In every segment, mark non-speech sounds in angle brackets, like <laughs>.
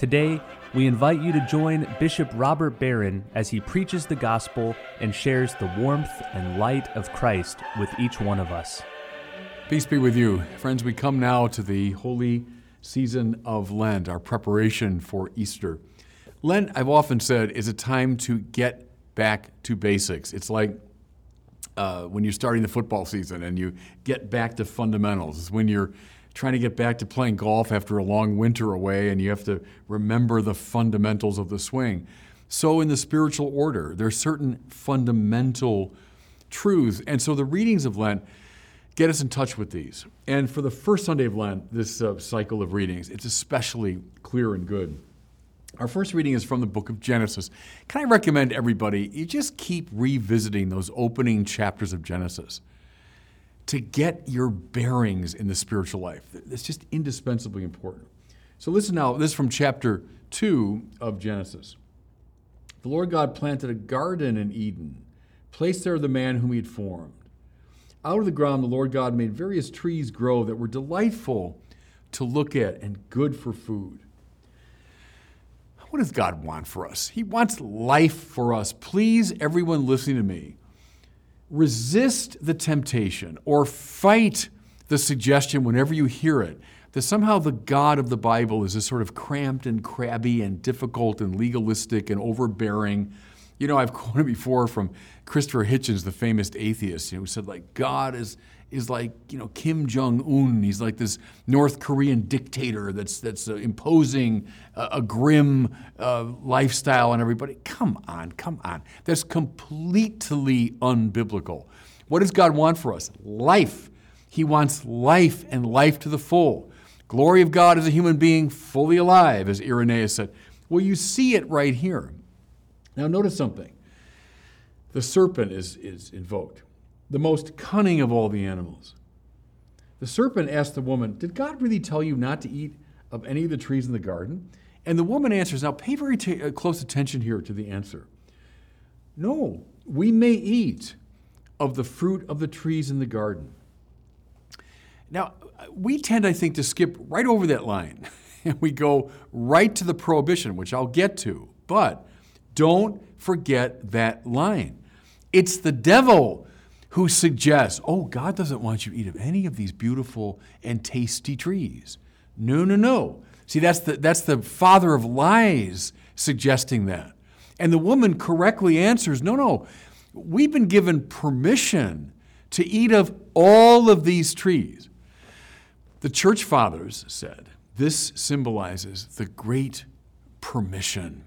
Today, we invite you to join Bishop Robert Barron as he preaches the gospel and shares the warmth and light of Christ with each one of us. Peace be with you. Friends, we come now to the holy season of Lent, our preparation for Easter. Lent, I've often said, is a time to get back to basics. It's like uh, when you're starting the football season and you get back to fundamentals. It's when you're trying to get back to playing golf after a long winter away and you have to remember the fundamentals of the swing. So, in the spiritual order, there are certain fundamental truths. And so the readings of Lent get us in touch with these. And for the first Sunday of Lent, this uh, cycle of readings, it's especially clear and good. Our first reading is from the book of Genesis. Can I recommend everybody, you just keep revisiting those opening chapters of Genesis to get your bearings in the spiritual life. It's just indispensably important. So listen now, this is from chapter 2 of Genesis. The Lord God planted a garden in Eden, placed there the man whom he had formed. Out of the ground, the Lord God made various trees grow that were delightful to look at and good for food. What does God want for us? He wants life for us. Please, everyone listening to me, resist the temptation or fight the suggestion whenever you hear it that somehow the God of the Bible is this sort of cramped and crabby and difficult and legalistic and overbearing. You know, I've <laughs> quoted before from Christopher Hitchens, the famous atheist, you know, who said like God is is like you know Kim Jong Un. He's like this North Korean dictator that's that's uh, imposing a, grim uh, lifestyle on everybody. Come on, come on. That's completely unbiblical. What does God want for us? Life. He wants life and life to the full. Glory of God as a human being fully alive, as Irenaeus said. Well, you see it right here. Now, notice something. The serpent is, is invoked the most cunning of all the animals. The serpent asked the woman, Did God really tell you not to eat of any of the trees in the garden? And the woman answers, Now pay very t- uh, close attention here to the answer. No, we may eat of the fruit of the trees in the garden. Now, we tend, I think, to skip right over that line <laughs> and we go right to the prohibition, which I'll get to. But don't forget that line. It's the devil who suggests, oh, God doesn't want you to eat of any of these beautiful and tasty trees. No, no, no. See, that's the, that's the father of lies suggesting that. And the woman correctly answers, no, no, we've been given permission to eat of all of these trees. The church fathers said this symbolizes the great permission.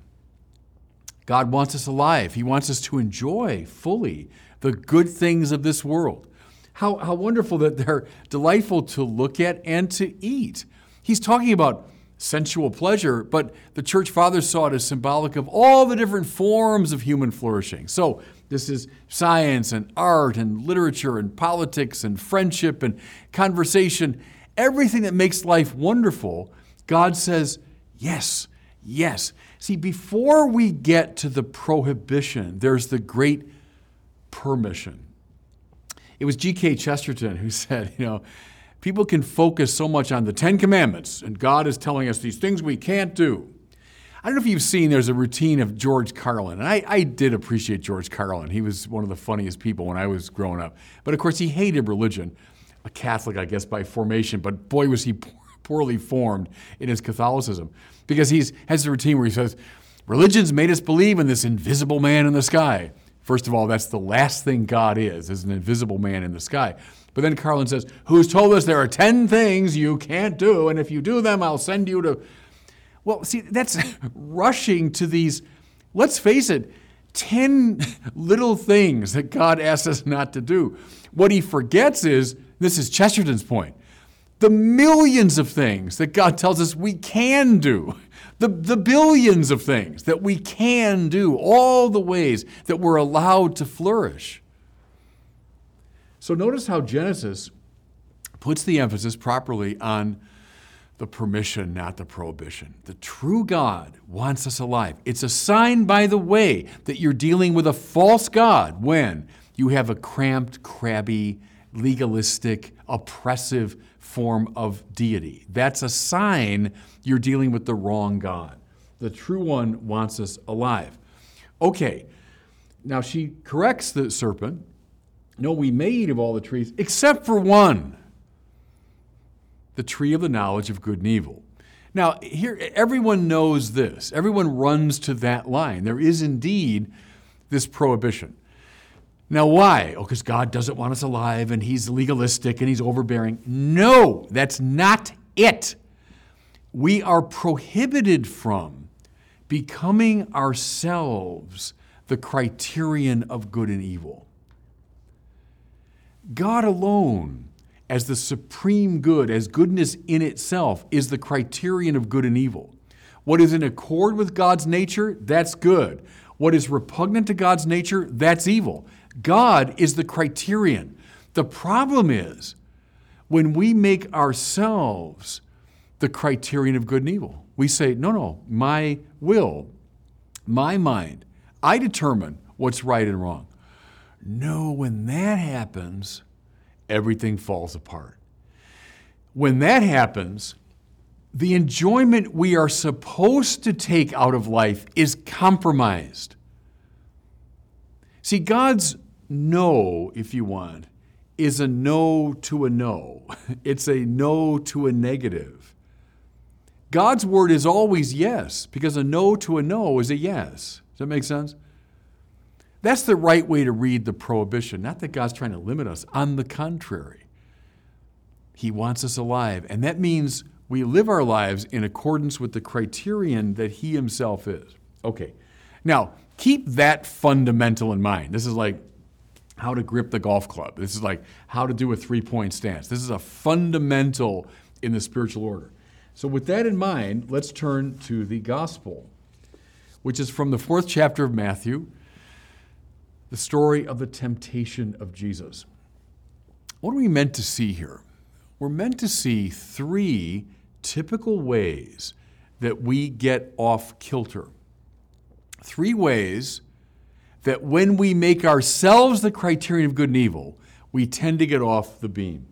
God wants us alive. He wants us to enjoy fully the good things of this world. How, how wonderful that they're delightful to look at and to eat. He's talking about sensual pleasure, but the church fathers saw it as symbolic of all the different forms of human flourishing. So, this is science and art and literature and politics and friendship and conversation, everything that makes life wonderful. God says, yes, yes. See, before we get to the prohibition, there's the great permission. It was G.K. Chesterton who <laughs> said, you know, people can focus so much on the Ten Commandments, and God is telling us these things we can't do. I don't know if you've seen, there's a routine of George Carlin. And I, I, did appreciate George Carlin. He was one of the funniest people when I was growing up. But of course, he hated religion. A Catholic, I guess, by formation, but boy, was he <laughs> poorly formed in his Catholicism. Because he has a routine where he says, Religion's made us believe in this invisible man in the sky. First of all, that's the last thing God is, is an invisible man in the sky. But then Carlin says, Who's told us there are 10 things you can't do, and if you do them, I'll send you to. Well, see, that's <laughs> rushing to these, let's face it, 10 <laughs> little things that God asks us not to do. What he forgets is this is Chesterton's point the millions of things that God tells us we can do <laughs> the, the billions of things that we can do, all the ways that we're allowed to flourish. So notice how Genesis puts the emphasis properly on the permission, not the prohibition. The true God wants us alive. It's a sign, by the way, that you're dealing with a false God when you have a cramped, crabby, legalistic, oppressive form of deity. That's a sign you're dealing with the wrong God. The true one wants us alive. Okay, now she corrects the serpent. No, we may eat of all the trees except for one the tree of the knowledge of good and evil. Now, here, everyone knows this. Everyone runs to that line. There is indeed this prohibition. Now, why? Oh, because God doesn't want us alive and He's legalistic and He's overbearing. No, that's not it. We are prohibited from becoming ourselves the criterion of good and evil. God alone as the supreme good, as goodness in itself, is the criterion of good and evil. What is in accord with God's nature, that's good. What is repugnant to God's nature, that's evil. God is the criterion. The problem is when we make ourselves the criterion of good and evil. We say, no, no, my will, my mind, I determine what's right and wrong. No, when that happens, everything falls apart. When that happens, the enjoyment we are supposed to take out of life is compromised. See, God's no, if you want, is a no to a no. <laughs> It's a no to a negative. God's word is always yes, because a no to a no is a yes. Does that make sense? That's the right way to read the prohibition. Not that God's trying to limit us. On the contrary, He wants us alive. And that means we live our lives in accordance with the criterion that He Himself is. Okay. Now, keep that fundamental in mind. This is like how to grip the golf club. This is like how to do a three point stance. This is a fundamental in the spiritual order. So, with that in mind, let's turn to the gospel, which is from the fourth chapter of Matthew the story of the temptation of Jesus. What are we meant to see here? We're meant to see three typical ways that we get off kilter. Three ways that when we make ourselves the criterion of good and evil, we tend to get off the beam.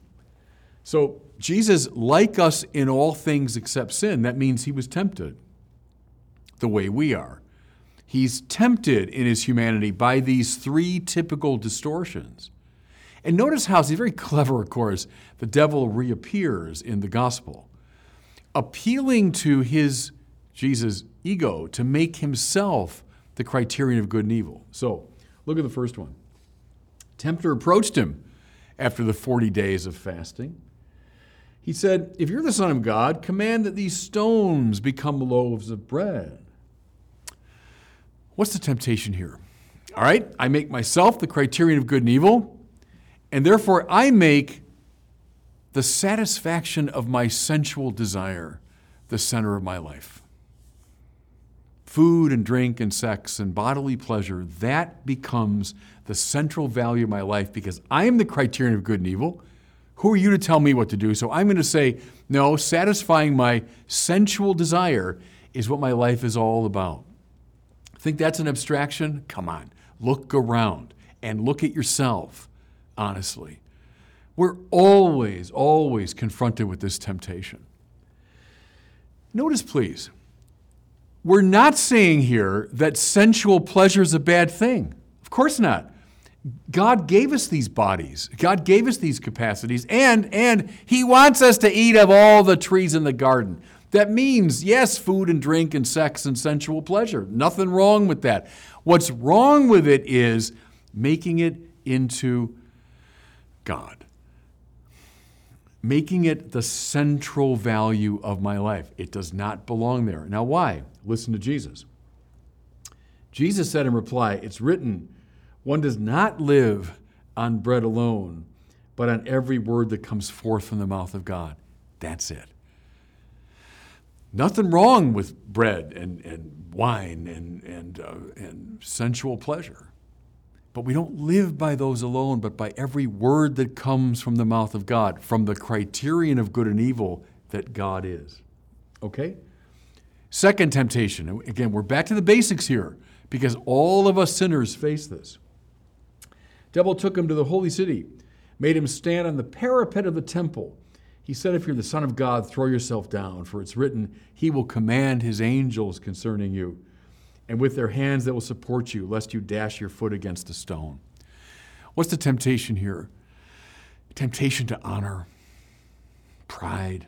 So, Jesus, like us in all things except sin, that means he was tempted the way we are he's tempted in his humanity by these three typical distortions. And notice how, he's very clever, of course, the devil reappears in the gospel, appealing to his, Jesus' ego, to make himself the criterion of good and evil. So, look at the first one. Tempter approached him after the 40 days of fasting. He said, If you're the Son of God, command that these stones become loaves of bread. What's the temptation here? All right, I make myself the criterion of good and evil, and therefore I make the satisfaction of my sensual desire the center of my life. Food and drink and sex and bodily pleasure, that becomes the central value of my life because I am the criterion of good and evil. Who are you to tell me what to do? So I'm going to say, no, satisfying my sensual desire is what my life is all about. Think that's an abstraction? Come on. Look around and look at yourself, honestly. We're always, always confronted with this temptation. Notice, please, we're not saying here that sensual pleasure is a bad thing. Of course not. God gave us these bodies. God gave us these capacities, and, and He wants us to eat of all the trees in the garden. That means, yes, food and drink and sex and sensual pleasure. Nothing wrong with that. What's wrong with it is making it into God, making it the central value of my life. It does not belong there. Now, why? Listen to Jesus. Jesus said in reply, It's written, one does not live on bread alone, but on every word that comes forth from the mouth of God. That's it. Nothing wrong with bread and, and wine and, and, uh, and sensual pleasure. But we don't live by those alone, but by every word that comes from the mouth of God, from the criterion of good and evil that God is. Okay? Second temptation. Again, we're back to the basics here because all of us sinners face this. Devil took him to the holy city, made him stand on the parapet of the temple. He said, If you're the Son of God, throw yourself down, for it's written, He will command His angels concerning you and with their hands that will support you, lest you dash your foot against a stone. What's the temptation here? Temptation to honor, pride.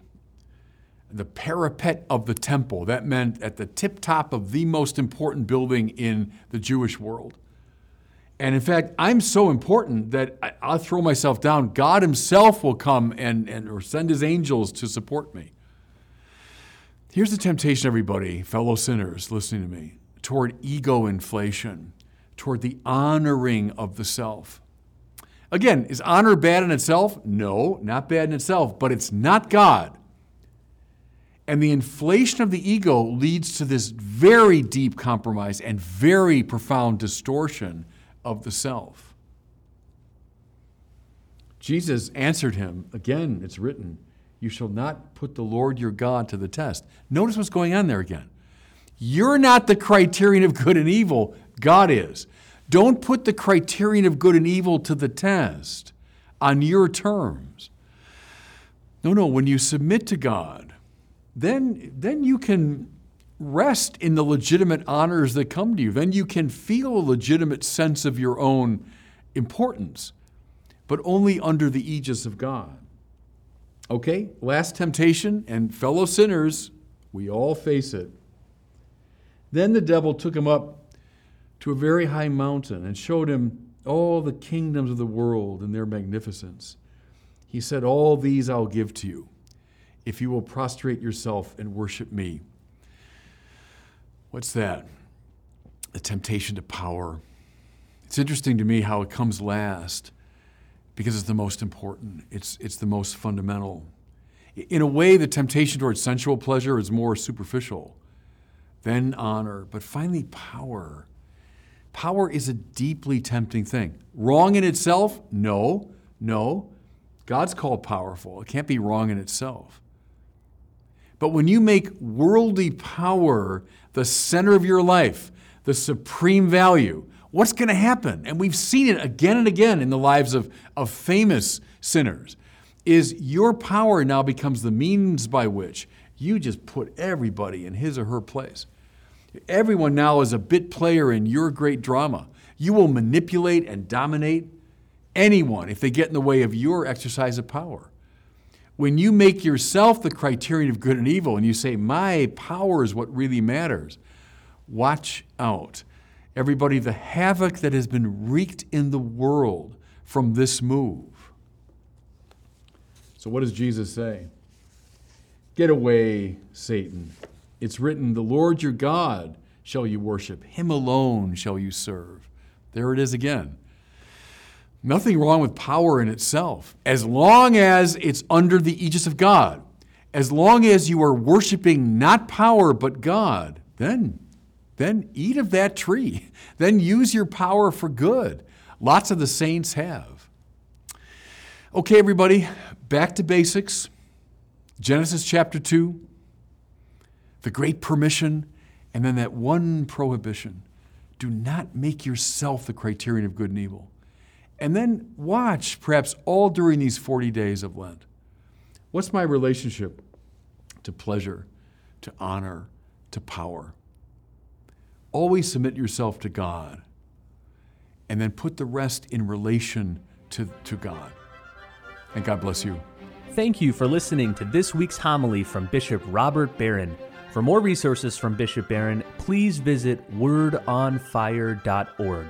The parapet of the temple, that meant at the tip top of the most important building in the Jewish world. And in fact, I'm so important that I'll throw myself down. God Himself will come and, and or send His angels to support me. Here's the temptation, everybody, fellow sinners listening to me toward ego inflation, toward the honoring of the self. Again, is honor bad in itself? No, not bad in itself, but it's not God. And the inflation of the ego leads to this very deep compromise and very profound distortion of the self. Jesus answered him, again, it's written, You shall not put the Lord your God to the test. Notice what's going on there again. You're not the criterion of good and evil, God is. Don't put the criterion of good and evil to the test on your terms. No, no, when you submit to God, then, then you can rest in the legitimate honors that come to you. Then you can feel a legitimate sense of your own importance, but only under the aegis of God. Okay, last temptation, and fellow sinners, we all face it. Then the devil took him up to a very high mountain and showed him all the kingdoms of the world and their magnificence. He said, All these I'll give to you if you will prostrate yourself and worship me. What's that? The temptation to power. It's interesting to me how it comes last because it's the most important, it's, it's the most fundamental. In a way, the temptation towards sensual pleasure is more superficial then honor, but finally power. Power is a deeply tempting thing. Wrong in itself? No, no. God's called powerful. It can't be wrong in itself. But when you make worldly power the center of your life, the supreme value, what's going to happen? And we've seen it again and again in the lives of, of famous sinners, is your power now becomes the means by which you just put everybody in his or her place. Everyone now is a bit player in your great drama. You will manipulate and dominate anyone if they get in the way of your exercise of power. When you make yourself the criterion of good and evil and you say, My power is what really matters, watch out. Everybody, the havoc that has been wreaked in the world from this move. So, what does Jesus say? Get away, Satan. It's written, The Lord your God shall you worship, him alone shall you serve. There it is again. Nothing wrong with power in itself, as long as it's under the aegis of God. As long as you are worshiping not power but God, then, then eat of that tree. <laughs> Then use your power for good. Lots of the saints have. Okay, everybody, back to basics. Genesis chapter 2, the great permission, and then that one prohibition. Do not make yourself the criterion of good and evil. And then watch, perhaps all during these 40 days of Lent. What's my relationship to pleasure, to honor, to power? Always submit yourself to God, and then put the rest in relation to, to God. And God bless you. Thank you for listening to this week's homily from Bishop Robert Barron. For more resources from Bishop Barron, please visit wordonfire.org.